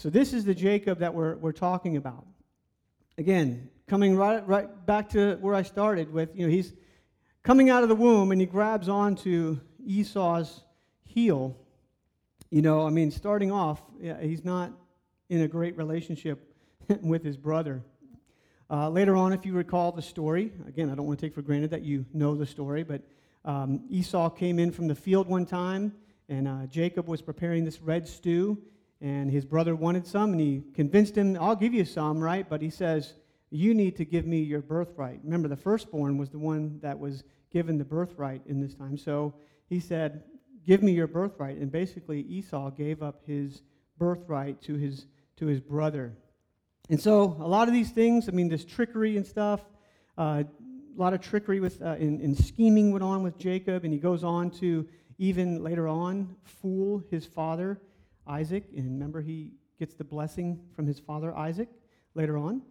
So this is the Jacob that we're, we're talking about. Again, coming right, right back to where I started with, you know, he's coming out of the womb and he grabs onto Esau's heel. You know, I mean, starting off, yeah, he's not in a great relationship with his brother. Uh, later on, if you recall the story, again, I don't want to take for granted that you know the story, but um, Esau came in from the field one time, and uh, Jacob was preparing this red stew, and his brother wanted some, and he convinced him, I'll give you some, right? But he says, You need to give me your birthright. Remember, the firstborn was the one that was given the birthright in this time. So he said, Give me your birthright. And basically, Esau gave up his birthright to his, to his brother. And so, a lot of these things, I mean, this trickery and stuff, uh, a lot of trickery with, uh, in, in scheming went on with Jacob, and he goes on to even later on fool his father, Isaac. And remember, he gets the blessing from his father, Isaac, later on.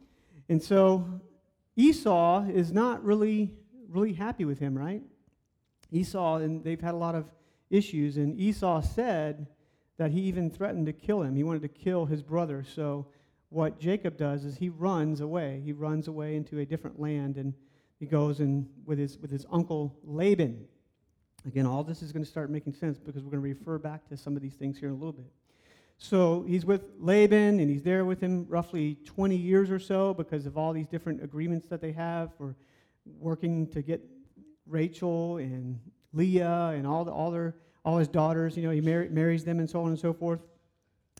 And so, Esau is not really, really happy with him, right? Esau, and they've had a lot of issues, and Esau said that he even threatened to kill him. He wanted to kill his brother. So, what Jacob does is he runs away. He runs away into a different land and he goes and with his with his uncle Laban. Again, all this is going to start making sense because we're going to refer back to some of these things here in a little bit. So he's with Laban and he's there with him roughly 20 years or so because of all these different agreements that they have for working to get Rachel and Leah and all the, all their all his daughters. You know, he mar- marries them and so on and so forth.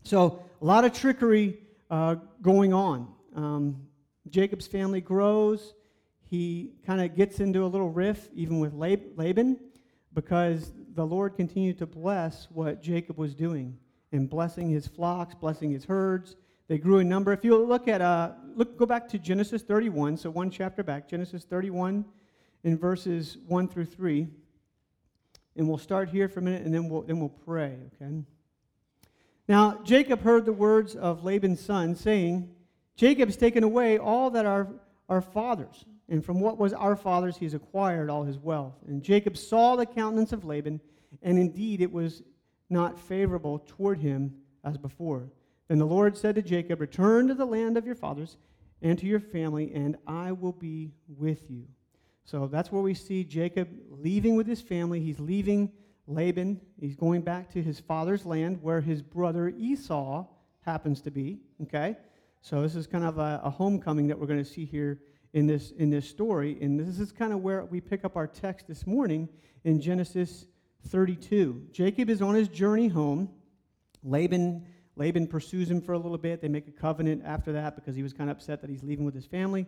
So a lot of trickery uh, going on. Um, Jacob's family grows. He kind of gets into a little riff, even with Lab- Laban, because the Lord continued to bless what Jacob was doing and blessing his flocks, blessing his herds. They grew in number. If you look at, uh, look, go back to Genesis 31, so one chapter back, Genesis 31 in verses 1 through 3. And we'll start here for a minute and then we'll, then we'll pray, okay? Now, Jacob heard the words of Laban's son, saying, Jacob's taken away all that are our fathers, and from what was our fathers he has acquired all his wealth. And Jacob saw the countenance of Laban, and indeed it was not favorable toward him as before. Then the Lord said to Jacob, Return to the land of your fathers and to your family, and I will be with you. So that's where we see Jacob leaving with his family. He's leaving Laban, he's going back to his father's land where his brother Esau happens to be. Okay? So this is kind of a, a homecoming that we're going to see here in this, in this story. And this is kind of where we pick up our text this morning in Genesis 32. Jacob is on his journey home. Laban, Laban pursues him for a little bit. They make a covenant after that because he was kind of upset that he's leaving with his family.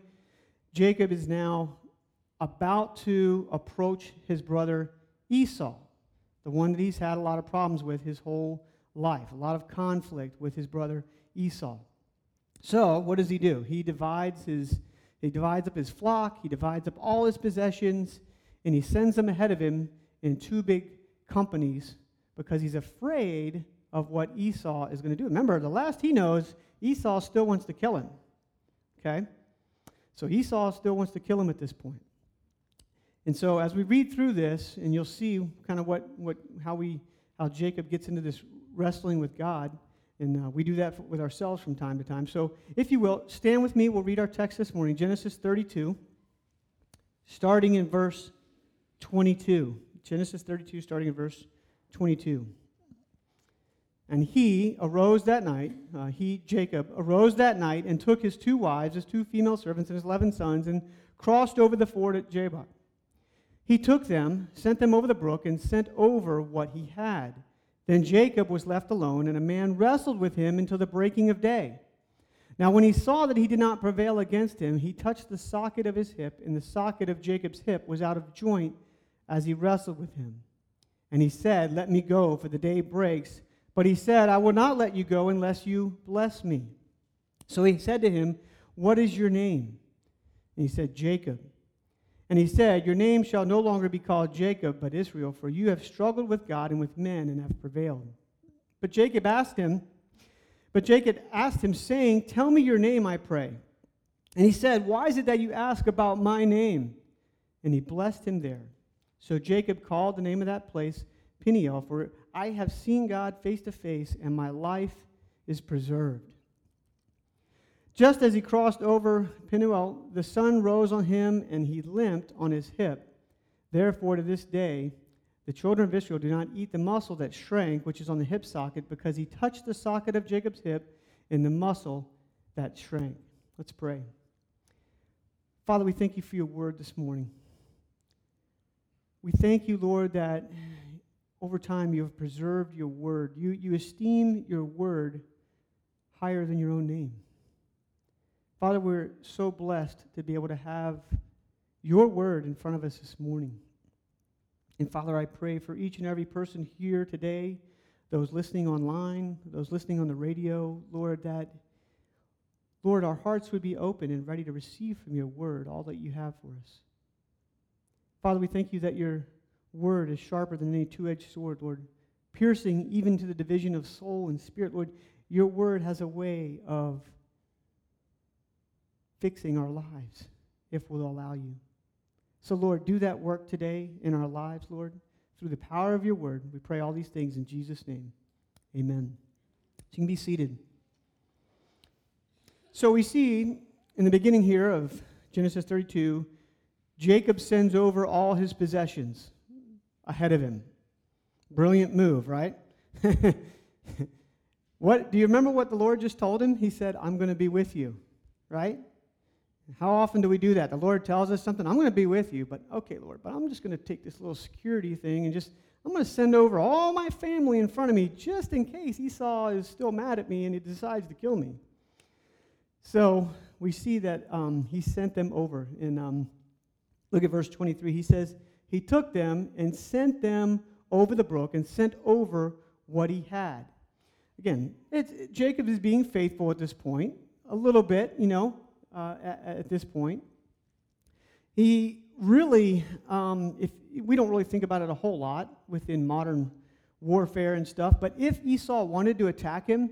Jacob is now about to approach his brother Esau the one that he's had a lot of problems with his whole life, a lot of conflict with his brother Esau. So, what does he do? He divides his he divides up his flock, he divides up all his possessions, and he sends them ahead of him in two big companies because he's afraid of what Esau is going to do. Remember, the last he knows, Esau still wants to kill him. Okay? So Esau still wants to kill him at this point. And so as we read through this, and you'll see kind of what, what how we how Jacob gets into this wrestling with God, and uh, we do that with ourselves from time to time. So if you will, stand with me. We'll read our text this morning, Genesis 32, starting in verse 22. Genesis 32, starting in verse 22. And he arose that night, uh, he, Jacob, arose that night and took his two wives, his two female servants, and his eleven sons, and crossed over the ford at Jabbok. He took them, sent them over the brook, and sent over what he had. Then Jacob was left alone, and a man wrestled with him until the breaking of day. Now, when he saw that he did not prevail against him, he touched the socket of his hip, and the socket of Jacob's hip was out of joint as he wrestled with him. And he said, Let me go, for the day breaks. But he said, I will not let you go unless you bless me. So he said to him, What is your name? And he said, Jacob. And he said, Your name shall no longer be called Jacob, but Israel, for you have struggled with God and with men and have prevailed. But Jacob asked him, but Jacob asked him, saying, Tell me your name, I pray. And he said, Why is it that you ask about my name? And he blessed him there. So Jacob called the name of that place Peniel, for I have seen God face to face, and my life is preserved. Just as he crossed over Penuel, the sun rose on him and he limped on his hip. Therefore, to this day, the children of Israel do not eat the muscle that shrank, which is on the hip socket, because he touched the socket of Jacob's hip in the muscle that shrank. Let's pray. Father, we thank you for your word this morning. We thank you, Lord, that over time you have preserved your word. You, you esteem your word higher than your own name. Father, we're so blessed to be able to have your word in front of us this morning. And Father, I pray for each and every person here today, those listening online, those listening on the radio, Lord, that, Lord, our hearts would be open and ready to receive from your word all that you have for us. Father, we thank you that your word is sharper than any two edged sword, Lord, piercing even to the division of soul and spirit. Lord, your word has a way of fixing our lives if we'll allow you. So, Lord, do that work today in our lives, Lord, through the power of your word. We pray all these things in Jesus' name. Amen. So you can be seated. So we see in the beginning here of Genesis 32, Jacob sends over all his possessions ahead of him. Brilliant move, right? what do you remember what the Lord just told him? He said, "I'm going to be with you." Right? How often do we do that? The Lord tells us something, I'm going to be with you, but okay, Lord, but I'm just going to take this little security thing and just, I'm going to send over all my family in front of me just in case Esau is still mad at me and he decides to kill me. So we see that um, he sent them over. And um, look at verse 23. He says, He took them and sent them over the brook and sent over what he had. Again, Jacob is being faithful at this point, a little bit, you know, uh, at, at, this point. He really, um, if we don't really think about it a whole lot within modern warfare and stuff, but if Esau wanted to attack him,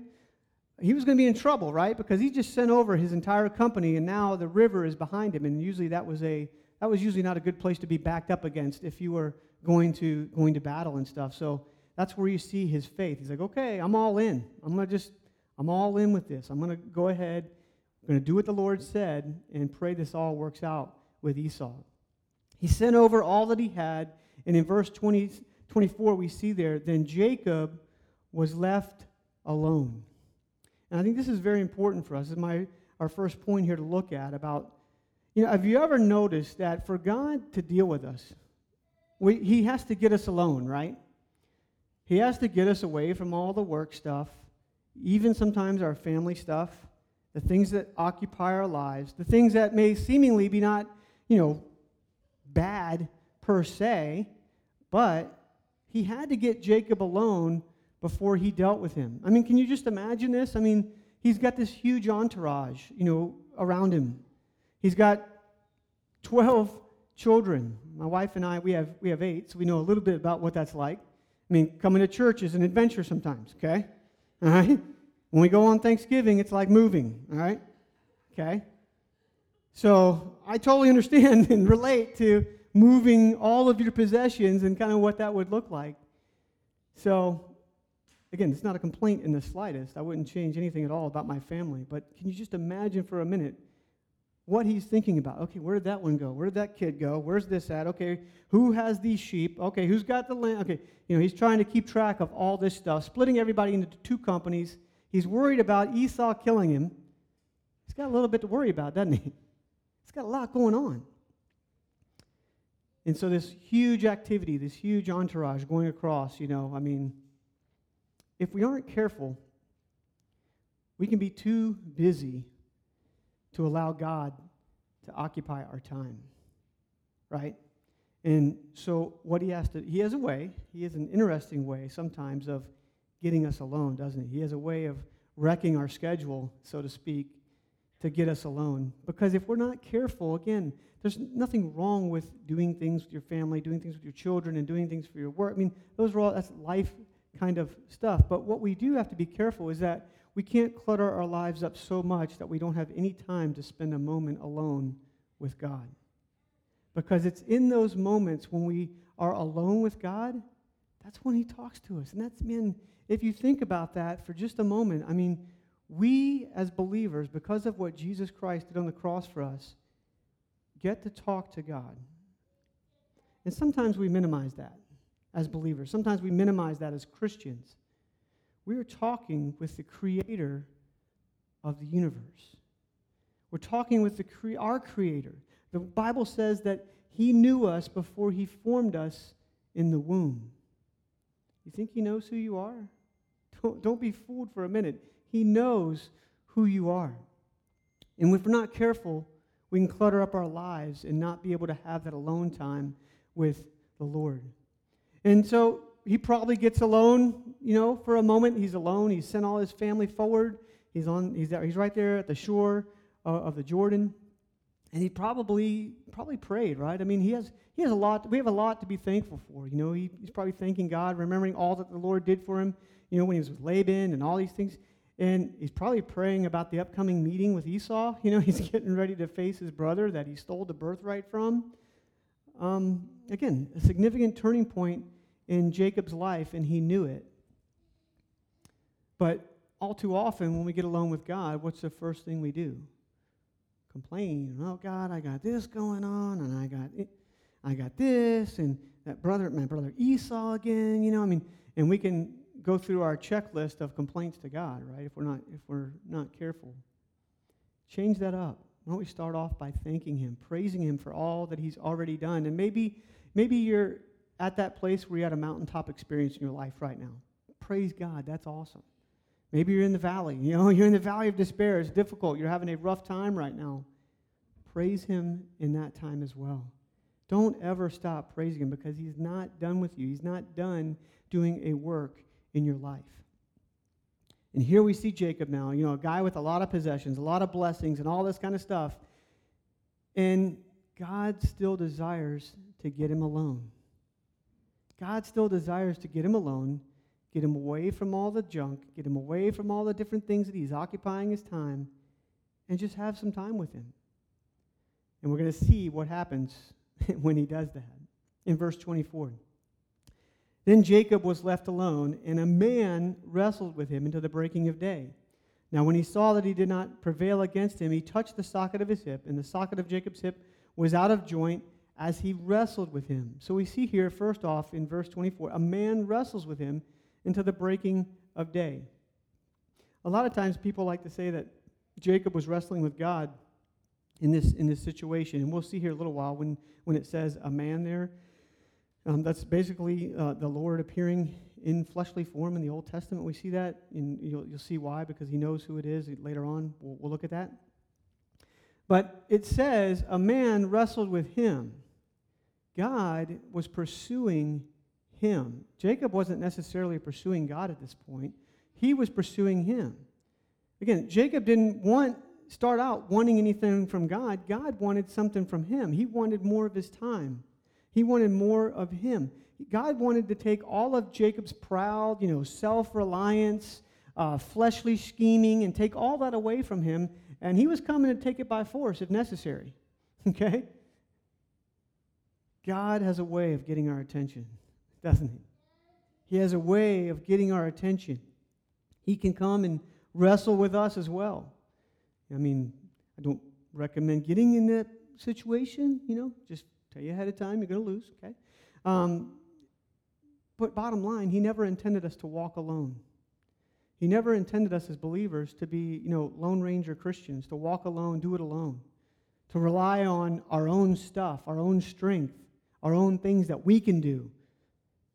he was going to be in trouble, right? Because he just sent over his entire company, and now the river is behind him, and usually that was a that was usually not a good place to be backed up against if you were going to going to battle and stuff. So that's where you see his faith. He's like, okay, I'm all in. I'm gonna just I'm all in with this. I'm gonna go ahead I'm to do what the Lord said and pray this all works out with Esau. He sent over all that he had, and in verse 20, 24, we see there, then Jacob was left alone. And I think this is very important for us. This is my, our first point here to look at about, you know, have you ever noticed that for God to deal with us, we, he has to get us alone, right? He has to get us away from all the work stuff, even sometimes our family stuff the things that occupy our lives, the things that may seemingly be not, you know, bad per se, but he had to get Jacob alone before he dealt with him. I mean, can you just imagine this? I mean, he's got this huge entourage, you know, around him. He's got 12 children. My wife and I, we have, we have eight, so we know a little bit about what that's like. I mean, coming to church is an adventure sometimes, okay? All right? When we go on Thanksgiving, it's like moving, all right? Okay? So I totally understand and relate to moving all of your possessions and kind of what that would look like. So, again, it's not a complaint in the slightest. I wouldn't change anything at all about my family. But can you just imagine for a minute what he's thinking about? Okay, where did that one go? Where did that kid go? Where's this at? Okay, who has these sheep? Okay, who's got the land? Okay, you know, he's trying to keep track of all this stuff, splitting everybody into two companies He's worried about Esau killing him. He's got a little bit to worry about, doesn't he? He's got a lot going on. And so, this huge activity, this huge entourage going across, you know, I mean, if we aren't careful, we can be too busy to allow God to occupy our time, right? And so, what he has to, he has a way, he has an interesting way sometimes of getting us alone, doesn't he? He has a way of wrecking our schedule, so to speak, to get us alone. Because if we're not careful, again, there's nothing wrong with doing things with your family, doing things with your children, and doing things for your work. I mean, those are all, that's life kind of stuff. But what we do have to be careful is that we can't clutter our lives up so much that we don't have any time to spend a moment alone with God. Because it's in those moments when we are alone with God that's when he talks to us. And that's, man, if you think about that for just a moment, I mean, we as believers, because of what Jesus Christ did on the cross for us, get to talk to God. And sometimes we minimize that as believers. Sometimes we minimize that as Christians. We are talking with the creator of the universe. We're talking with the cre- our creator. The Bible says that he knew us before he formed us in the womb. You think he knows who you are? Don't, don't be fooled for a minute. He knows who you are. And if we're not careful, we can clutter up our lives and not be able to have that alone time with the Lord. And so he probably gets alone, you know, for a moment. He's alone. He's sent all his family forward. He's on. He's there. He's right there at the shore uh, of the Jordan, and he probably probably prayed. Right. I mean, he has he has a lot. We have a lot to be thankful for. You know, he, he's probably thanking God, remembering all that the Lord did for him. You know, when he was with Laban and all these things. And he's probably praying about the upcoming meeting with Esau. You know, he's getting ready to face his brother that he stole the birthright from. Um, again, a significant turning point in Jacob's life, and he knew it. But all too often, when we get alone with God, what's the first thing we do? Complain. Oh God, I got this going on, and I got it, I got this, and that brother, my brother Esau again. You know, I mean, and we can go through our checklist of complaints to God, right? If we're not if we're not careful. Change that up. Why don't we start off by thanking him, praising him for all that he's already done? And maybe maybe you're at that place where you're at a mountaintop experience in your life right now. Praise God, that's awesome. Maybe you're in the valley. You know, you're in the valley of despair. It's difficult. You're having a rough time right now. Praise him in that time as well. Don't ever stop praising him because he's not done with you. He's not done doing a work in your life. And here we see Jacob now, you know, a guy with a lot of possessions, a lot of blessings, and all this kind of stuff. And God still desires to get him alone. God still desires to get him alone, get him away from all the junk, get him away from all the different things that he's occupying his time, and just have some time with him. And we're going to see what happens when he does that. In verse 24. Then Jacob was left alone, and a man wrestled with him until the breaking of day. Now, when he saw that he did not prevail against him, he touched the socket of his hip, and the socket of Jacob's hip was out of joint as he wrestled with him. So we see here, first off, in verse 24, a man wrestles with him until the breaking of day. A lot of times people like to say that Jacob was wrestling with God in this, in this situation. And we'll see here a little while when, when it says a man there. Um, that's basically uh, the Lord appearing in fleshly form in the Old Testament. We see that, and you'll, you'll see why, because he knows who it is. Later on, we'll, we'll look at that. But it says, a man wrestled with him. God was pursuing him. Jacob wasn't necessarily pursuing God at this point, he was pursuing him. Again, Jacob didn't want start out wanting anything from God. God wanted something from him. He wanted more of his time. He wanted more of him. God wanted to take all of Jacob's proud, you know, self-reliance, uh, fleshly scheming, and take all that away from him. And he was coming to take it by force if necessary. Okay? God has a way of getting our attention, doesn't he? He has a way of getting our attention. He can come and wrestle with us as well. I mean, I don't recommend getting in that situation, you know, just Tell you ahead of time, you're going to lose, okay? Um, but bottom line, he never intended us to walk alone. He never intended us as believers to be, you know, Lone Ranger Christians, to walk alone, do it alone, to rely on our own stuff, our own strength, our own things that we can do.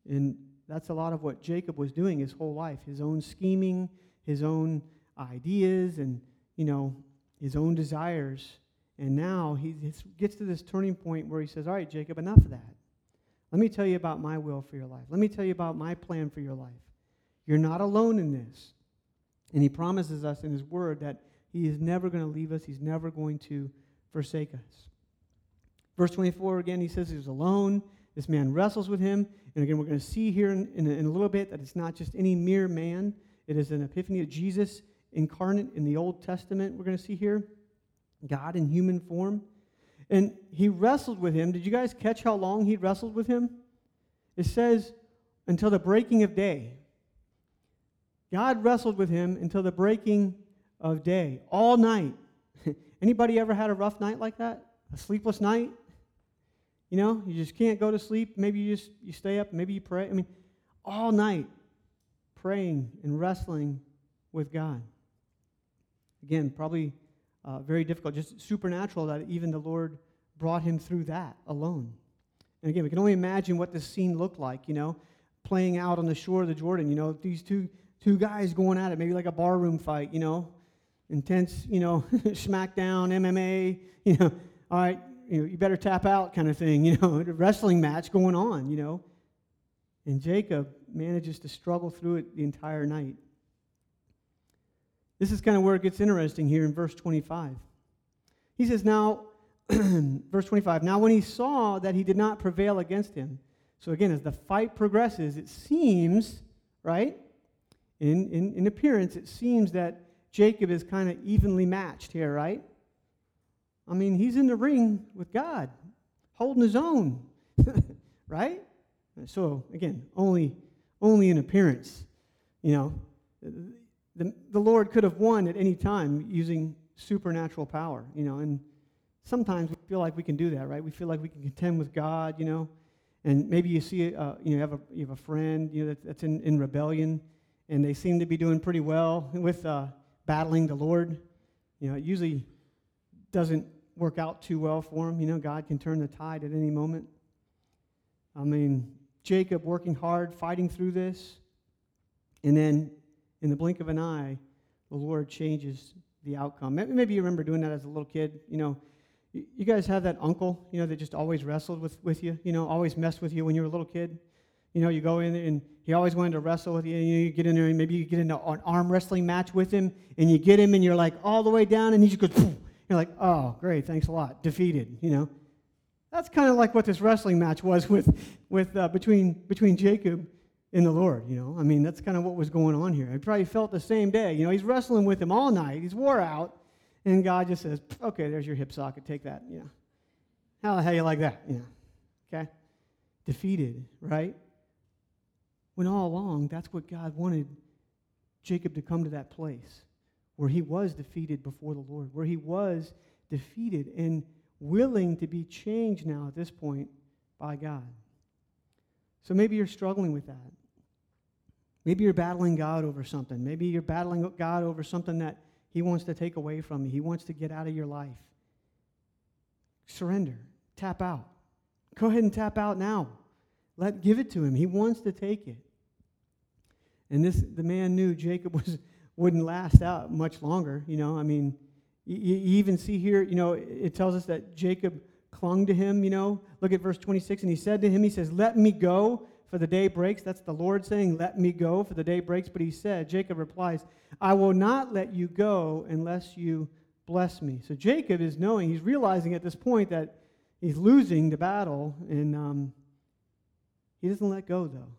And that's a lot of what Jacob was doing his whole life his own scheming, his own ideas, and, you know, his own desires. And now he gets to this turning point where he says, All right, Jacob, enough of that. Let me tell you about my will for your life. Let me tell you about my plan for your life. You're not alone in this. And he promises us in his word that he is never going to leave us, he's never going to forsake us. Verse 24 again, he says he was alone. This man wrestles with him. And again, we're going to see here in, in, in a little bit that it's not just any mere man, it is an epiphany of Jesus incarnate in the Old Testament, we're going to see here. God in human form. And he wrestled with him. Did you guys catch how long he wrestled with him? It says until the breaking of day. God wrestled with him until the breaking of day, all night. Anybody ever had a rough night like that? A sleepless night? You know, you just can't go to sleep. Maybe you just you stay up, maybe you pray. I mean, all night praying and wrestling with God. Again, probably uh, very difficult, just supernatural that even the Lord brought him through that alone. And again, we can only imagine what this scene looked like, you know, playing out on the shore of the Jordan, you know, these two, two guys going at it, maybe like a barroom fight, you know, intense, you know, smackdown, MMA, you know, all right, you, know, you better tap out kind of thing, you know, a wrestling match going on, you know. And Jacob manages to struggle through it the entire night. This is kind of where it gets interesting here in verse 25. He says, Now, verse 25, now when he saw that he did not prevail against him, so again, as the fight progresses, it seems, right, in, in, in appearance, it seems that Jacob is kind of evenly matched here, right? I mean, he's in the ring with God, holding his own, right? So again, only only in appearance. You know, the, the Lord could have won at any time using supernatural power, you know, and sometimes we feel like we can do that, right? We feel like we can contend with God, you know, and maybe you see, uh, you know, you have a, you have a friend, you know, that, that's in, in rebellion, and they seem to be doing pretty well with uh, battling the Lord. You know, it usually doesn't work out too well for him. You know, God can turn the tide at any moment. I mean, Jacob working hard, fighting through this, and then in the blink of an eye, the Lord changes the outcome. Maybe you remember doing that as a little kid. You know, you guys have that uncle, you know, that just always wrestled with, with you, you know, always messed with you when you were a little kid. You know, you go in and he always wanted to wrestle with you. And you get in there and maybe you get into an arm wrestling match with him and you get him and you're like all the way down and he just goes, Poof. You're like, oh, great, thanks a lot. Defeated, you know. That's kind of like what this wrestling match was with, with uh, between, between Jacob and the Lord, you know. I mean, that's kind of what was going on here. I probably felt the same day. You know, he's wrestling with him all night. He's wore out. And God just says, okay, there's your hip socket. Take that, you know. How the hell you like that, you know? Okay? Defeated, right? When all along, that's what God wanted Jacob to come to that place where he was defeated before the Lord, where he was defeated and willing to be changed now at this point by God. So maybe you're struggling with that. Maybe you're battling God over something. Maybe you're battling God over something that He wants to take away from you, He wants to get out of your life. Surrender, tap out. Go ahead and tap out now. Let give it to him. He wants to take it. And this the man knew Jacob was wouldn't last out much longer, you know. I mean, you, even see here, you know, it tells us that Jacob clung to him, you know. Look at verse 26. And he said to him, He says, Let me go, for the day breaks. That's the Lord saying, Let me go, for the day breaks. But he said, Jacob replies, I will not let you go unless you bless me. So Jacob is knowing, he's realizing at this point that he's losing the battle, and um, he doesn't let go, though.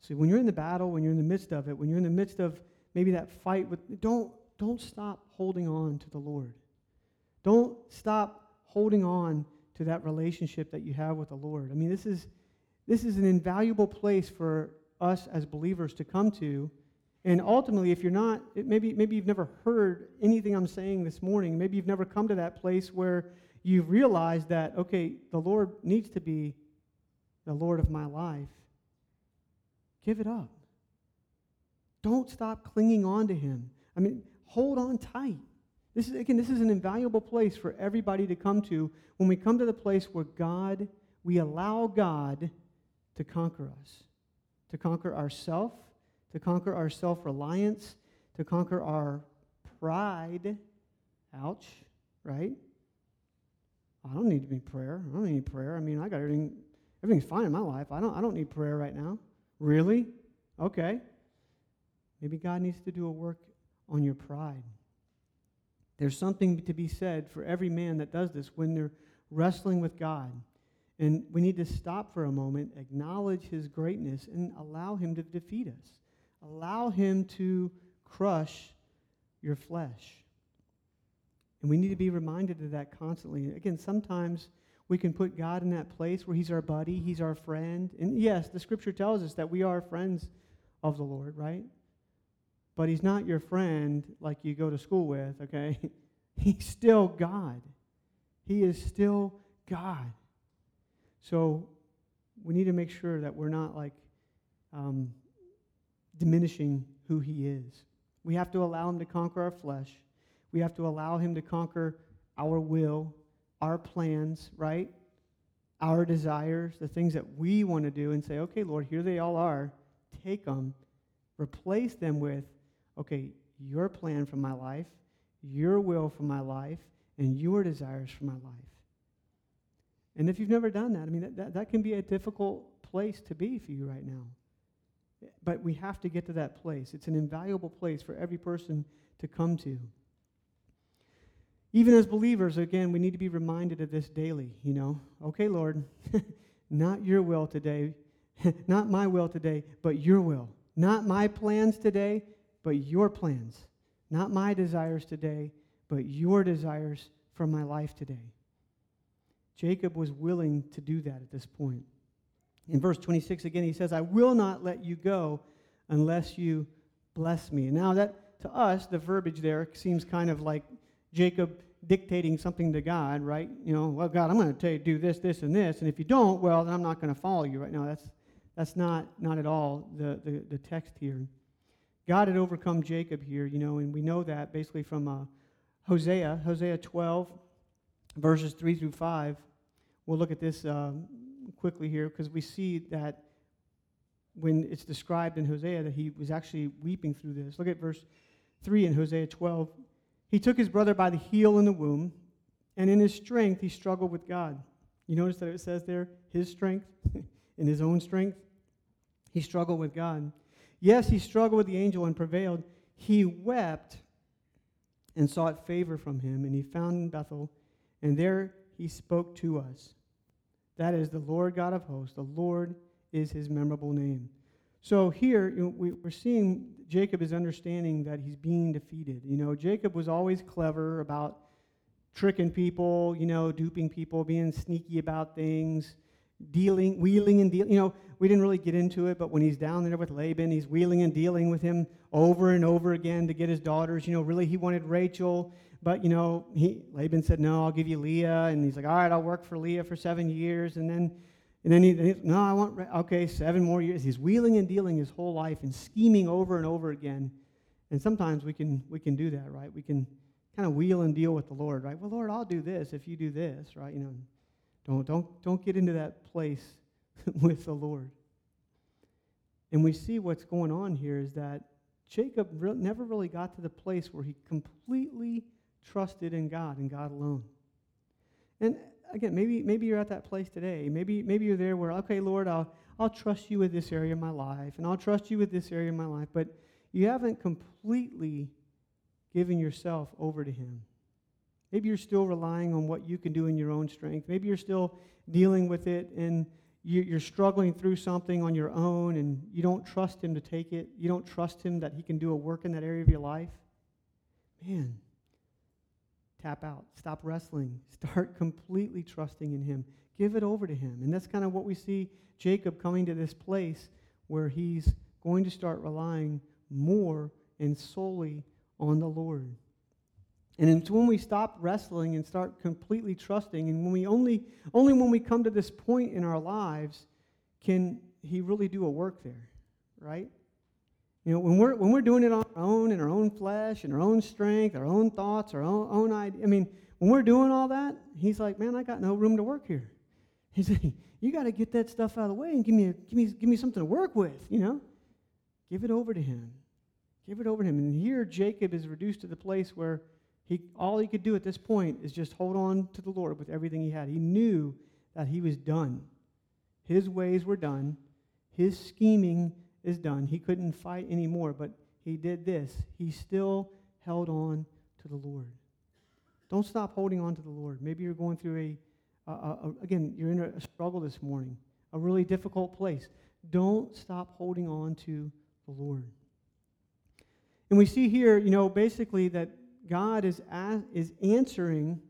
See, when you're in the battle, when you're in the midst of it, when you're in the midst of maybe that fight with, don't, don't stop holding on to the Lord. Don't stop holding on to that relationship that you have with the Lord. I mean, this is, this is an invaluable place for us as believers to come to. And ultimately, if you're not, maybe, maybe you've never heard anything I'm saying this morning, maybe you've never come to that place where you've realized that, okay, the Lord needs to be the Lord of my life. Give it up. Don't stop clinging on to Him. I mean, hold on tight. This is, again, this is an invaluable place for everybody to come to when we come to the place where God, we allow God to conquer us, to conquer ourself, to conquer our self reliance, to conquer our pride. Ouch, right? I don't need to be prayer. I don't need prayer. I mean, I got everything, everything's fine in my life. I don't, I don't need prayer right now. Really? Okay. Maybe God needs to do a work on your pride. There's something to be said for every man that does this when they're wrestling with God. And we need to stop for a moment, acknowledge his greatness, and allow him to defeat us. Allow him to crush your flesh. And we need to be reminded of that constantly. Again, sometimes we can put God in that place where He's our buddy, He's our friend. And yes, the scripture tells us that we are friends of the Lord, right? But He's not your friend like you go to school with, okay? He's still God. He is still God. So we need to make sure that we're not like um, diminishing who He is. We have to allow Him to conquer our flesh. We have to allow Him to conquer our will, our plans, right? Our desires, the things that we want to do, and say, okay, Lord, here they all are. Take them, replace them with, okay, your plan for my life, your will for my life, and your desires for my life. And if you've never done that, I mean, that, that, that can be a difficult place to be for you right now. But we have to get to that place. It's an invaluable place for every person to come to. Even as believers, again, we need to be reminded of this daily, you know. Okay, Lord, not your will today, not my will today, but your will. Not my plans today, but your plans. Not my desires today, but your desires for my life today. Jacob was willing to do that at this point. In verse 26 again, he says, I will not let you go unless you bless me. Now, that to us, the verbiage there seems kind of like Jacob dictating something to God, right? You know, well, God, I'm going to tell you do this, this, and this, and if you don't, well, then I'm not going to follow you right now. That's that's not not at all the, the, the text here. God had overcome Jacob here, you know, and we know that basically from uh, Hosea, Hosea 12, verses 3 through 5. We'll look at this um, quickly here because we see that when it's described in Hosea that he was actually weeping through this. Look at verse 3 in Hosea 12. He took his brother by the heel in the womb, and in his strength he struggled with God. You notice that it says there, his strength, in his own strength? He struggled with God. Yes, he struggled with the angel and prevailed. He wept and sought favor from him, and he found in Bethel, and there he spoke to us. That is the Lord God of hosts. The Lord is his memorable name. So here you know, we, are seeing Jacob is understanding that he's being defeated. You know, Jacob was always clever about tricking people, you know, duping people, being sneaky about things, dealing, wheeling and dealing. You know, we didn't really get into it, but when he's down there with Laban, he's wheeling and dealing with him over and over again to get his daughters. You know, really he wanted Rachel, but you know, he Laban said, "No, I'll give you Leah," and he's like, "All right, I'll work for Leah for seven years," and then. And then he, he no, I want, okay, seven more years. He's wheeling and dealing his whole life and scheming over and over again. And sometimes we can, we can do that, right? We can kind of wheel and deal with the Lord, right? Well, Lord, I'll do this if you do this, right? You know, don't, don't, don't get into that place with the Lord. And we see what's going on here is that Jacob re- never really got to the place where he completely trusted in God and God alone. And again, maybe, maybe you're at that place today. Maybe, maybe you're there where, okay, Lord, I'll, I'll trust you with this area of my life, and I'll trust you with this area of my life, but you haven't completely given yourself over to Him. Maybe you're still relying on what you can do in your own strength. Maybe you're still dealing with it and you're struggling through something on your own and you don't trust Him to take it. You don't trust Him that He can do a work in that area of your life. Man, tap out. Stop wrestling. Start completely trusting in Him. Give it over to Him. And that's kind of what we see Jacob coming to this place where he's going to start relying more and solely on the Lord. And it's when we stop wrestling and start completely trusting, and when we only, only when we come to this point in our lives can He really do a work there, right? You know, when we're, when we're doing it on our own, in our own flesh, in our own strength, our own thoughts, our own, own idea, I mean, when we're doing all that, He's like, man, I got no room to work here. He's like, you got to get that stuff out of the way and give me, a, give, me, give me something to work with, you know? Give it over to Him. Give it over to Him. And here, Jacob is reduced to the place where he, all he could do at this point is just hold on to the Lord with everything he had. He knew that he was done. His ways were done. His scheming is done. He couldn't fight anymore, but he did this. He still held on to the Lord. Don't stop holding on to the Lord. Maybe you're going through a, a, a again, you're in a struggle this morning, a really difficult place. Don't stop holding on to the Lord. And we see here, you know, basically that God is, is answering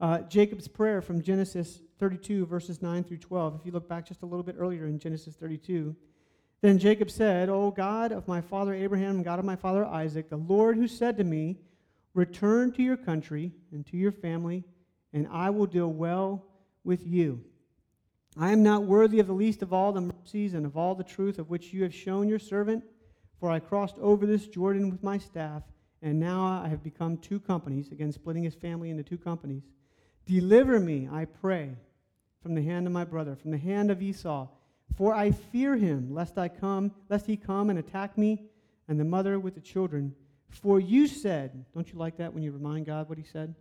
Uh, Jacob's prayer from Genesis 32, verses 9 through 12. If you look back just a little bit earlier in Genesis 32, then Jacob said, O God of my father Abraham God of my father Isaac, the Lord who said to me, Return to your country and to your family, and I will deal well with you. I am not worthy of the least of all the mercies and of all the truth of which you have shown your servant, for I crossed over this Jordan with my staff, and now I have become two companies, again, splitting his family into two companies. Deliver me, I pray, from the hand of my brother, from the hand of Esau, for I fear him, lest I come, lest he come and attack me and the mother with the children. For you said, don't you like that when you remind God what he said?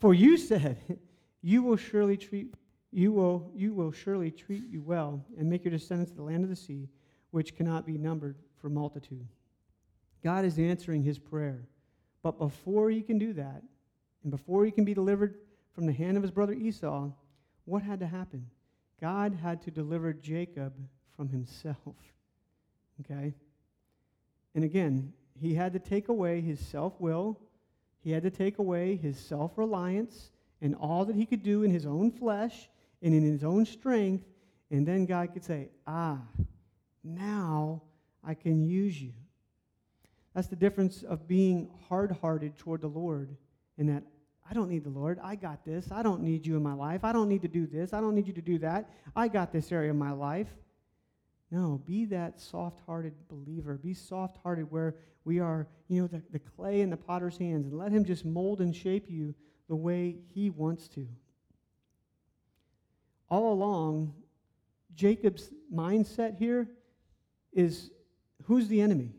For you said, you will surely treat you will, you will surely treat you well and make your descendants the land of the sea, which cannot be numbered for multitude. God is answering his prayer. But before he can do that, and before he can be delivered from the hand of his brother Esau, what had to happen? God had to deliver Jacob from himself. Okay? And again, he had to take away his self will, he had to take away his self reliance and all that he could do in his own flesh and in his own strength, and then God could say, Ah, now I can use you. That's the difference of being hard hearted toward the Lord, in that I don't need the Lord. I got this. I don't need you in my life. I don't need to do this. I don't need you to do that. I got this area of my life. No, be that soft hearted believer. Be soft hearted where we are, you know, the, the clay in the potter's hands, and let him just mold and shape you the way he wants to all along, Jacob's mindset here is who's the enemy?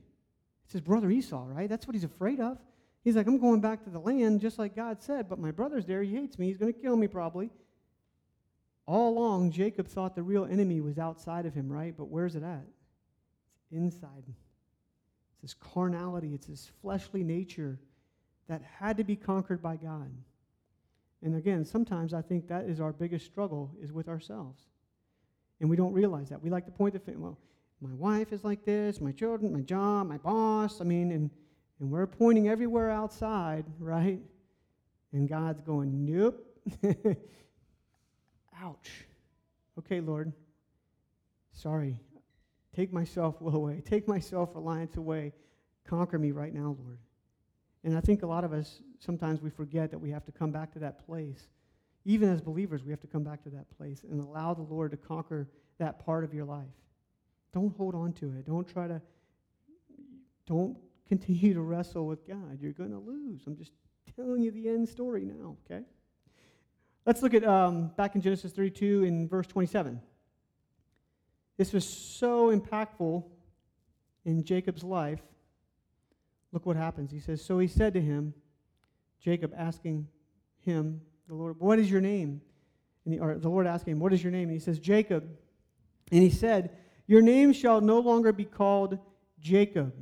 It's his brother Esau, right? That's what he's afraid of. He's like, I'm going back to the land just like God said, but my brother's there. He hates me. He's going to kill me probably. All along, Jacob thought the real enemy was outside of him, right? But where's it at? It's inside. It's this carnality, it's this fleshly nature that had to be conquered by God. And again, sometimes I think that is our biggest struggle is with ourselves. And we don't realize that. We like to point the finger, well, my wife is like this, my children, my job, my boss. I mean, and, and we're pointing everywhere outside, right? And God's going, nope. Ouch. Okay, Lord. Sorry. Take my self will away. Take my self reliance away. Conquer me right now, Lord. And I think a lot of us, sometimes we forget that we have to come back to that place. Even as believers, we have to come back to that place and allow the Lord to conquer that part of your life. Don't hold on to it. Don't try to, don't continue to wrestle with God. You're going to lose. I'm just telling you the end story now, okay? Let's look at um, back in Genesis 32 in verse 27. This was so impactful in Jacob's life Look what happens. He says, So he said to him, Jacob asking him, the Lord, What is your name? And he, or the Lord asking him, What is your name? And he says, Jacob. And he said, Your name shall no longer be called Jacob,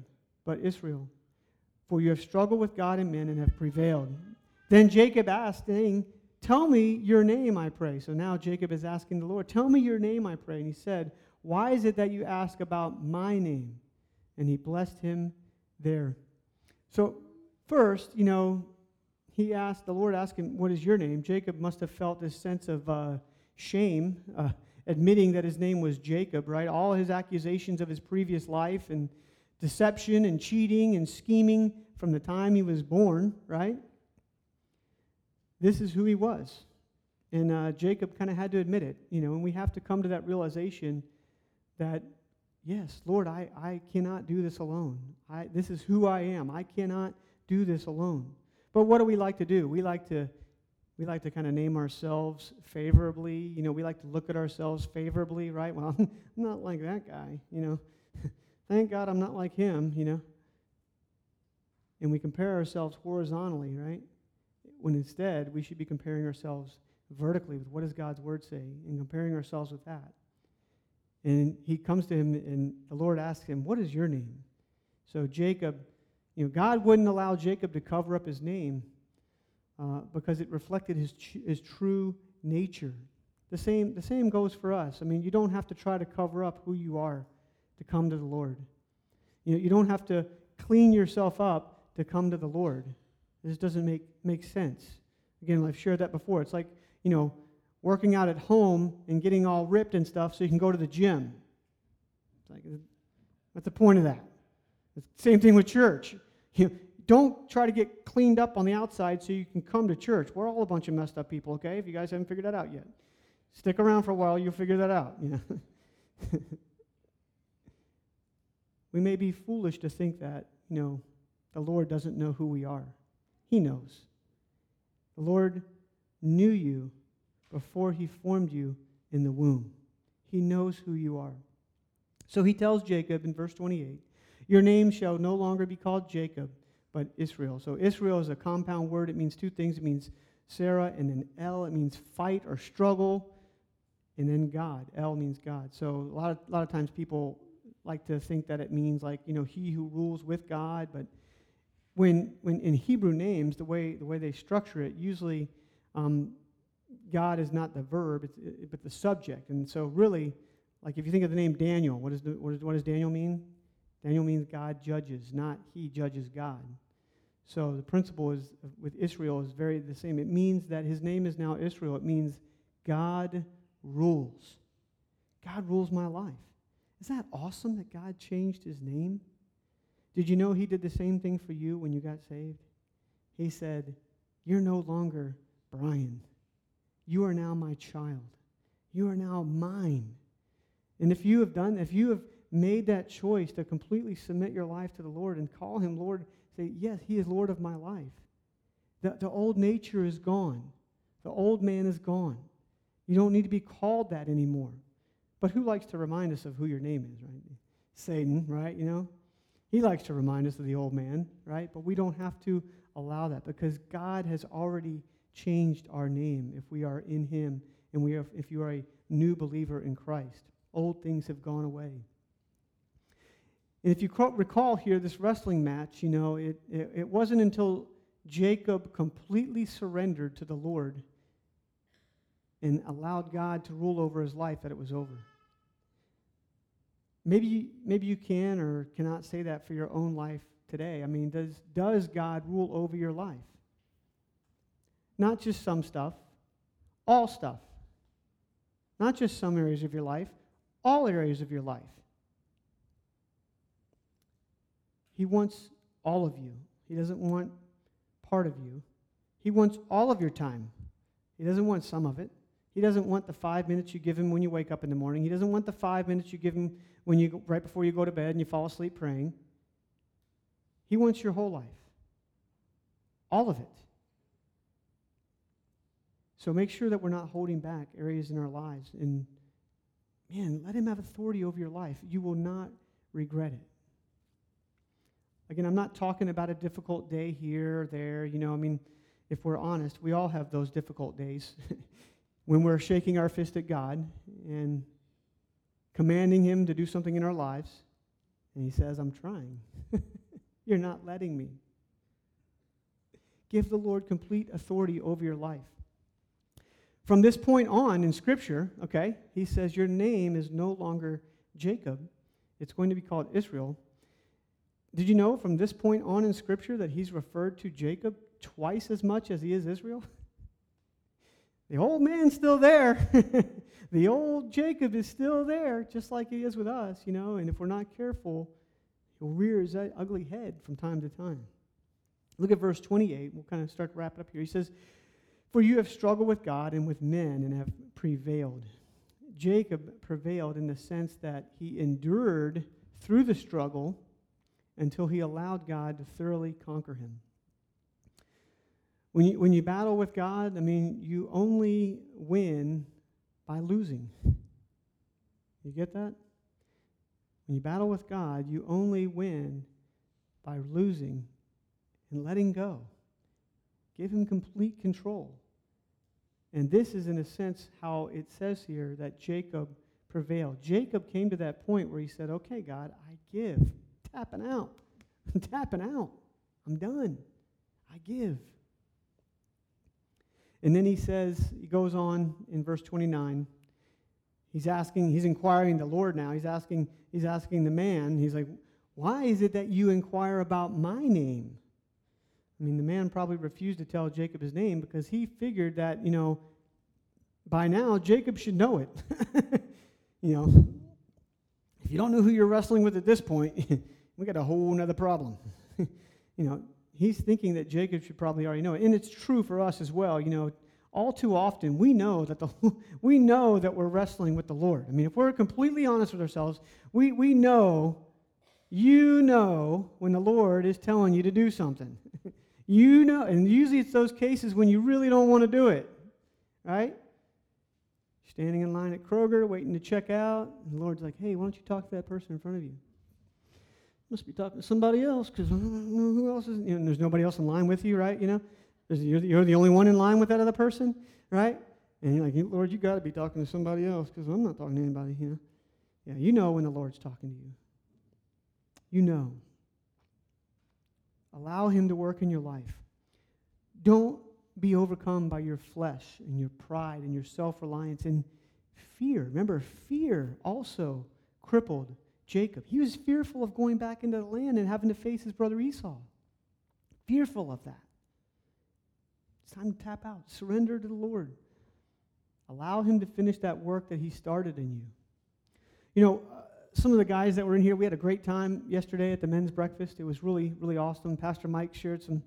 but Israel, for you have struggled with God and men and have prevailed. Then Jacob asked, saying, Tell me your name, I pray. So now Jacob is asking the Lord, Tell me your name, I pray. And he said, Why is it that you ask about my name? And he blessed him there. So, first, you know, he asked, the Lord asked him, What is your name? Jacob must have felt this sense of uh, shame, uh, admitting that his name was Jacob, right? All his accusations of his previous life and deception and cheating and scheming from the time he was born, right? This is who he was. And uh, Jacob kind of had to admit it, you know, and we have to come to that realization that yes, Lord, I, I cannot do this alone. I, this is who I am. I cannot do this alone. But what do we like to do? We like to we like to kind of name ourselves favorably. You know, we like to look at ourselves favorably, right? Well, I'm not like that guy, you know. Thank God I'm not like him, you know. And we compare ourselves horizontally, right? When instead we should be comparing ourselves vertically with what does God's word say and comparing ourselves with that. And he comes to him, and the Lord asks him, What is your name? So Jacob, you know, God wouldn't allow Jacob to cover up his name uh, because it reflected his, his true nature. The same, the same goes for us. I mean, you don't have to try to cover up who you are to come to the Lord. You, know, you don't have to clean yourself up to come to the Lord. This doesn't make, make sense. Again, I've shared that before. It's like, you know, working out at home and getting all ripped and stuff so you can go to the gym. It's like, what's the point of that? Same thing with church. You don't try to get cleaned up on the outside so you can come to church. We're all a bunch of messed up people, okay? If you guys haven't figured that out yet, stick around for a while, you'll figure that out. You know? we may be foolish to think that, you know, the Lord doesn't know who we are. He knows. The Lord knew you before he formed you in the womb. He knows who you are. So he tells Jacob in verse 28 Your name shall no longer be called Jacob, but Israel. So Israel is a compound word. It means two things it means Sarah and then El. It means fight or struggle. And then God. El means God. So a lot of, a lot of times people like to think that it means like, you know, he who rules with God. But when, when in Hebrew names, the way, the way they structure it, usually um, God is not the verb, it, but the subject. And so, really, like if you think of the name Daniel, what, is the, what, is, what does Daniel mean? Daniel means God judges, not he judges God. So the principle is with Israel is very the same. It means that his name is now Israel. It means God rules. God rules my life. Isn't that awesome that God changed his name? Did you know he did the same thing for you when you got saved? He said, You're no longer Brian. You are now my child. You are now mine. And if you have done, if you have made that choice to completely submit your life to the Lord and call him Lord, say, Yes, he is Lord of my life. The, the old nature is gone. The old man is gone. You don't need to be called that anymore. But who likes to remind us of who your name is, right? Satan, right? You know? He likes to remind us of the old man, right? But we don't have to allow that because God has already changed our name if we are in Him and we are, if you are a new believer in Christ. Old things have gone away. And if you recall here, this wrestling match, you know, it, it, it wasn't until Jacob completely surrendered to the Lord and allowed God to rule over his life that it was over. Maybe, maybe you can or cannot say that for your own life today. I mean, does, does God rule over your life? Not just some stuff, all stuff. Not just some areas of your life, all areas of your life. He wants all of you. He doesn't want part of you. He wants all of your time. He doesn't want some of it. He doesn't want the five minutes you give him when you wake up in the morning. He doesn't want the five minutes you give him when you right before you go to bed and you fall asleep praying. He wants your whole life. All of it. So make sure that we're not holding back areas in our lives. And man, let Him have authority over your life. You will not regret it. Again, I'm not talking about a difficult day here or there. You know, I mean, if we're honest, we all have those difficult days when we're shaking our fist at God and commanding Him to do something in our lives. And He says, I'm trying. You're not letting me. Give the Lord complete authority over your life. From this point on in Scripture, okay, he says, Your name is no longer Jacob, it's going to be called Israel. Did you know from this point on in Scripture that he's referred to Jacob twice as much as he is Israel? The old man's still there. the old Jacob is still there, just like he is with us, you know, and if we're not careful, he'll rear his ugly head from time to time. Look at verse 28. We'll kind of start to wrap it up here. He says, for you have struggled with God and with men and have prevailed. Jacob prevailed in the sense that he endured through the struggle until he allowed God to thoroughly conquer him. When you, when you battle with God, I mean, you only win by losing. You get that? When you battle with God, you only win by losing and letting go. Give him complete control. And this is, in a sense, how it says here that Jacob prevailed. Jacob came to that point where he said, Okay, God, I give. Tapping out. I'm tapping out. I'm done. I give. And then he says, he goes on in verse 29. He's asking, he's inquiring the Lord now. He's asking, he's asking the man, he's like, Why is it that you inquire about my name? I mean, the man probably refused to tell Jacob his name because he figured that, you know, by now Jacob should know it. you know, if you don't know who you're wrestling with at this point, we got a whole other problem. you know, he's thinking that Jacob should probably already know it. And it's true for us as well. You know, all too often we know that the we know that we're wrestling with the Lord. I mean, if we're completely honest with ourselves, we, we know, you know when the Lord is telling you to do something. you know, and usually it's those cases when you really don't want to do it. Right? Standing in line at Kroger, waiting to check out, and the Lord's like, hey, why don't you talk to that person in front of you? Must be talking to somebody else because know uh, who else is. You know, there's nobody else in line with you, right? You know, you're the only one in line with that other person, right? And you're like, Lord, you got to be talking to somebody else because I'm not talking to anybody, you know. Yeah, you know when the Lord's talking to you. You know. Allow Him to work in your life. Don't be overcome by your flesh and your pride and your self reliance and fear. Remember, fear also crippled Jacob. He was fearful of going back into the land and having to face his brother Esau. Fearful of that. It's time to tap out. Surrender to the Lord. Allow Him to finish that work that He started in you. You know, uh, some of the guys that were in here, we had a great time yesterday at the men's breakfast. It was really, really awesome. Pastor Mike shared some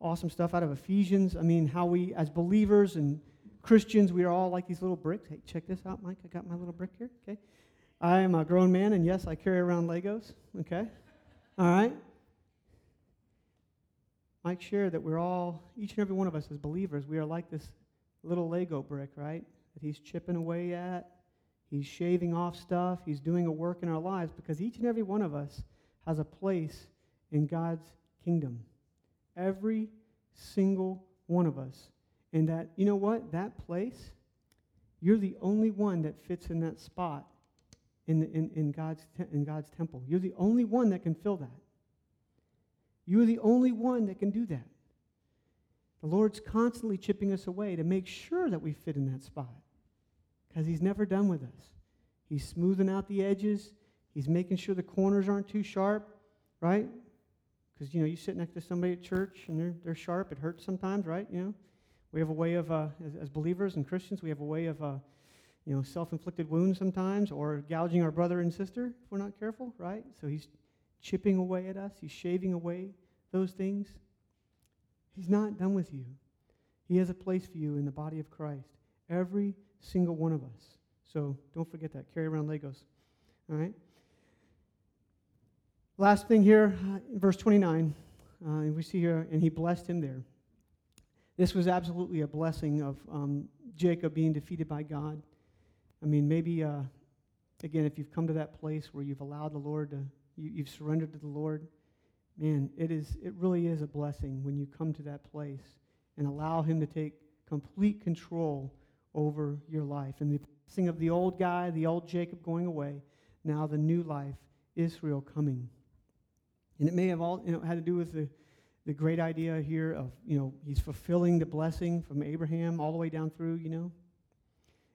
awesome stuff out of Ephesians. I mean, how we, as believers and Christians, we are all like these little bricks. Hey, check this out, Mike. I got my little brick here. Okay. I am a grown man, and yes, I carry around Legos. Okay. All right. Mike shared that we're all, each and every one of us as believers, we are like this little Lego brick, right? That he's chipping away at. He's shaving off stuff. He's doing a work in our lives because each and every one of us has a place in God's kingdom. Every single one of us. And that, you know what? That place, you're the only one that fits in that spot in, in, in, God's, te- in God's temple. You're the only one that can fill that. You're the only one that can do that. The Lord's constantly chipping us away to make sure that we fit in that spot because He's never done with us. He's smoothing out the edges, He's making sure the corners aren't too sharp, right? Because, you know, you sit next to somebody at church and they're, they're sharp. It hurts sometimes, right? You know, we have a way of, uh, as, as, believers and Christians, we have a way of, uh, you know, self-inflicted wounds sometimes or gouging our brother and sister if we're not careful, right? So he's chipping away at us. He's shaving away those things. He's not done with you. He has a place for you in the body of Christ. Every single one of us. So don't forget that. Carry around Legos. All right? Last thing here, uh, verse 29, uh, we see here, and he blessed him there. This was absolutely a blessing of um, Jacob being defeated by God. I mean, maybe, uh, again, if you've come to that place where you've allowed the Lord to you, you've surrendered to the Lord, man, it, is, it really is a blessing when you come to that place and allow Him to take complete control over your life. And the blessing of the old guy, the old Jacob going away, now the new life, Israel coming. And it may have all you know, had to do with the, the great idea here of, you know, he's fulfilling the blessing from Abraham all the way down through, you know.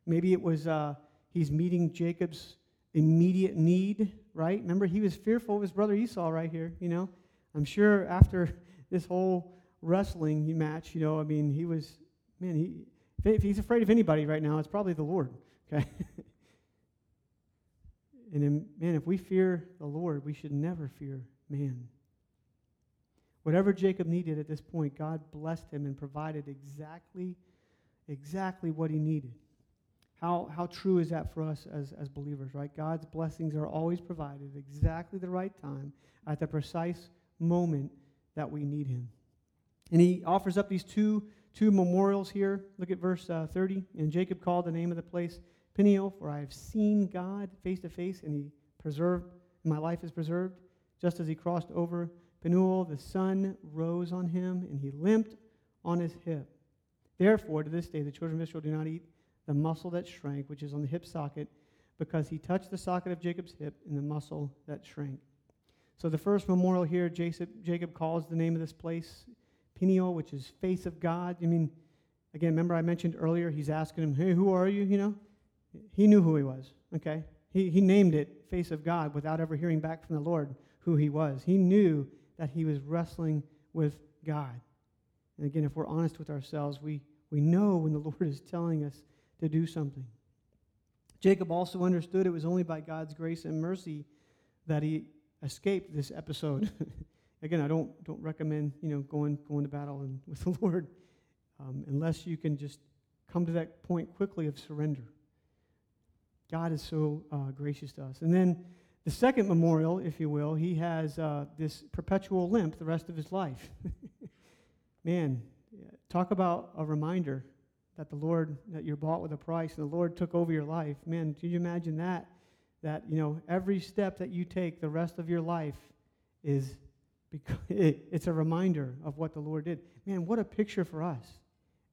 Maybe it was uh, he's meeting Jacob's immediate need, right? Remember, he was fearful of his brother Esau right here, you know. I'm sure after this whole wrestling match, you know, I mean, he was, man, he, if he's afraid of anybody right now, it's probably the Lord, okay? and then, man, if we fear the Lord, we should never fear man. Whatever Jacob needed at this point, God blessed him and provided exactly, exactly what he needed. How, how true is that for us as, as believers, right? God's blessings are always provided at exactly the right time, at the precise moment that we need Him. And He offers up these two, two memorials here. Look at verse uh, 30. And Jacob called the name of the place Peniel, for I have seen God face to face, and He preserved, my life is preserved. Just as he crossed over Penuel, the sun rose on him, and he limped on his hip. Therefore, to this day, the children of Israel do not eat the muscle that shrank, which is on the hip socket, because he touched the socket of Jacob's hip and the muscle that shrank. So the first memorial here, Jacob, Jacob calls the name of this place Peniel, which is face of God. I mean, again, remember I mentioned earlier, he's asking him, hey, who are you? You know, he knew who he was, okay? He, he named it face of God without ever hearing back from the Lord who he was. He knew that he was wrestling with God. And again, if we're honest with ourselves, we, we know when the Lord is telling us to do something. Jacob also understood it was only by God's grace and mercy that he escaped this episode. again, I don't, don't recommend you know, going, going to battle and, with the Lord um, unless you can just come to that point quickly of surrender. God is so uh, gracious to us. And then the second memorial, if you will, he has uh, this perpetual limp the rest of his life. Man, talk about a reminder that the Lord, that you're bought with a price and the Lord took over your life. Man, can you imagine that? That, you know, every step that you take the rest of your life is, because it's a reminder of what the Lord did. Man, what a picture for us.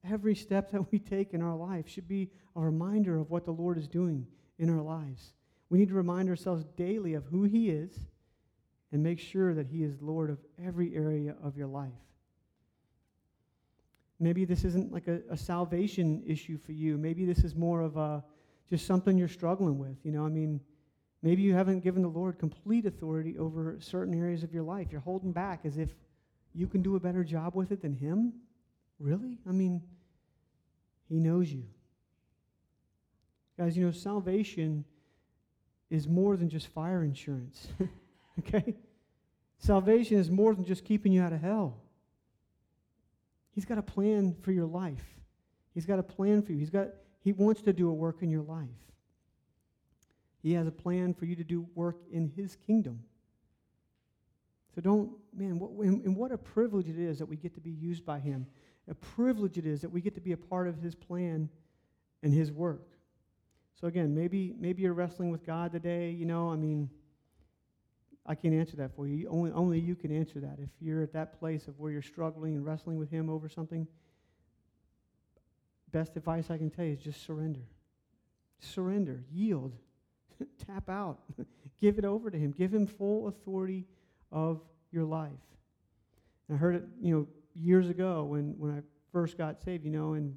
Every step that we take in our life should be a reminder of what the Lord is doing in our lives. We need to remind ourselves daily of who He is and make sure that He is Lord of every area of your life. Maybe this isn't like a, a salvation issue for you. Maybe this is more of a just something you're struggling with. You know, I mean, maybe you haven't given the Lord complete authority over certain areas of your life. You're holding back as if you can do a better job with it than Him. Really? I mean, He knows you. Guys, you know, salvation is more than just fire insurance. okay? Salvation is more than just keeping you out of hell. He's got a plan for your life. He's got a plan for you. He's got, he wants to do a work in your life. He has a plan for you to do work in His kingdom. So don't, man, what, and, and what a privilege it is that we get to be used by Him. A privilege it is that we get to be a part of His plan and His work. So again, maybe maybe you're wrestling with God today. You know, I mean, I can't answer that for you. Only, only you can answer that. If you're at that place of where you're struggling and wrestling with Him over something, best advice I can tell you is just surrender. Surrender, yield, tap out, give it over to Him. Give Him full authority of your life. And I heard it, you know, years ago when, when I first got saved, you know, and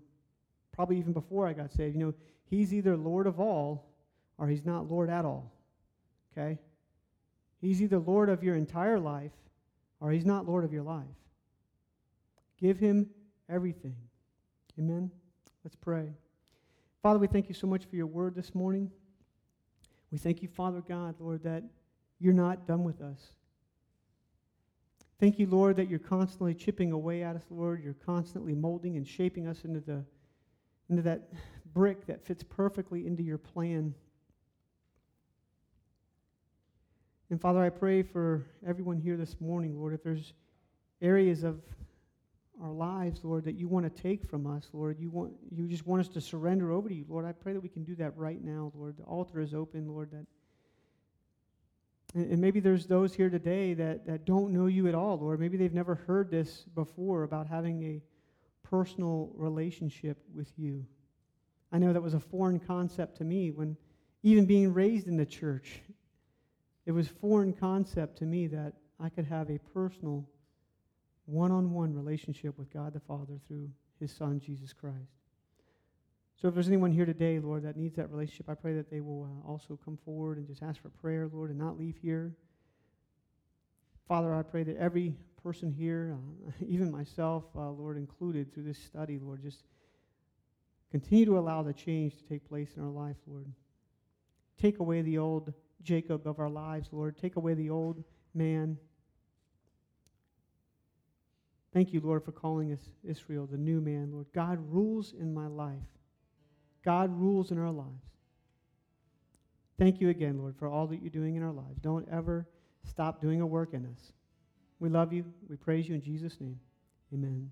probably even before I got saved, you know, He's either Lord of all or He's not Lord at all. Okay? He's either Lord of your entire life or he's not Lord of your life. Give him everything. Amen? Let's pray. Father, we thank you so much for your word this morning. We thank you, Father God, Lord, that you're not done with us. Thank you, Lord, that you're constantly chipping away at us, Lord. You're constantly molding and shaping us into, the, into that brick that fits perfectly into your plan And Father, I pray for everyone here this morning, Lord, if there's areas of our lives, Lord, that you want to take from us, Lord, you want you just want us to surrender over to you, Lord. I pray that we can do that right now, Lord. The altar is open, Lord, that and, maybe there's those here today that, that don't know you at all, Lord. Maybe they've never heard this before about having a personal relationship with you. I know that was a foreign concept to me when even being raised in the church. It was foreign concept to me that I could have a personal, one on one relationship with God the Father through his Son, Jesus Christ. So if there's anyone here today, Lord, that needs that relationship, I pray that they will uh, also come forward and just ask for prayer, Lord, and not leave here. Father, I pray that every person here, uh, even myself, uh, Lord, included through this study, Lord, just continue to allow the change to take place in our life, Lord. Take away the old Jacob of our lives, Lord. Take away the old man. Thank you, Lord, for calling us Israel, the new man, Lord. God rules in my life. God rules in our lives. Thank you again, Lord, for all that you're doing in our lives. Don't ever stop doing a work in us. We love you. We praise you in Jesus' name. Amen.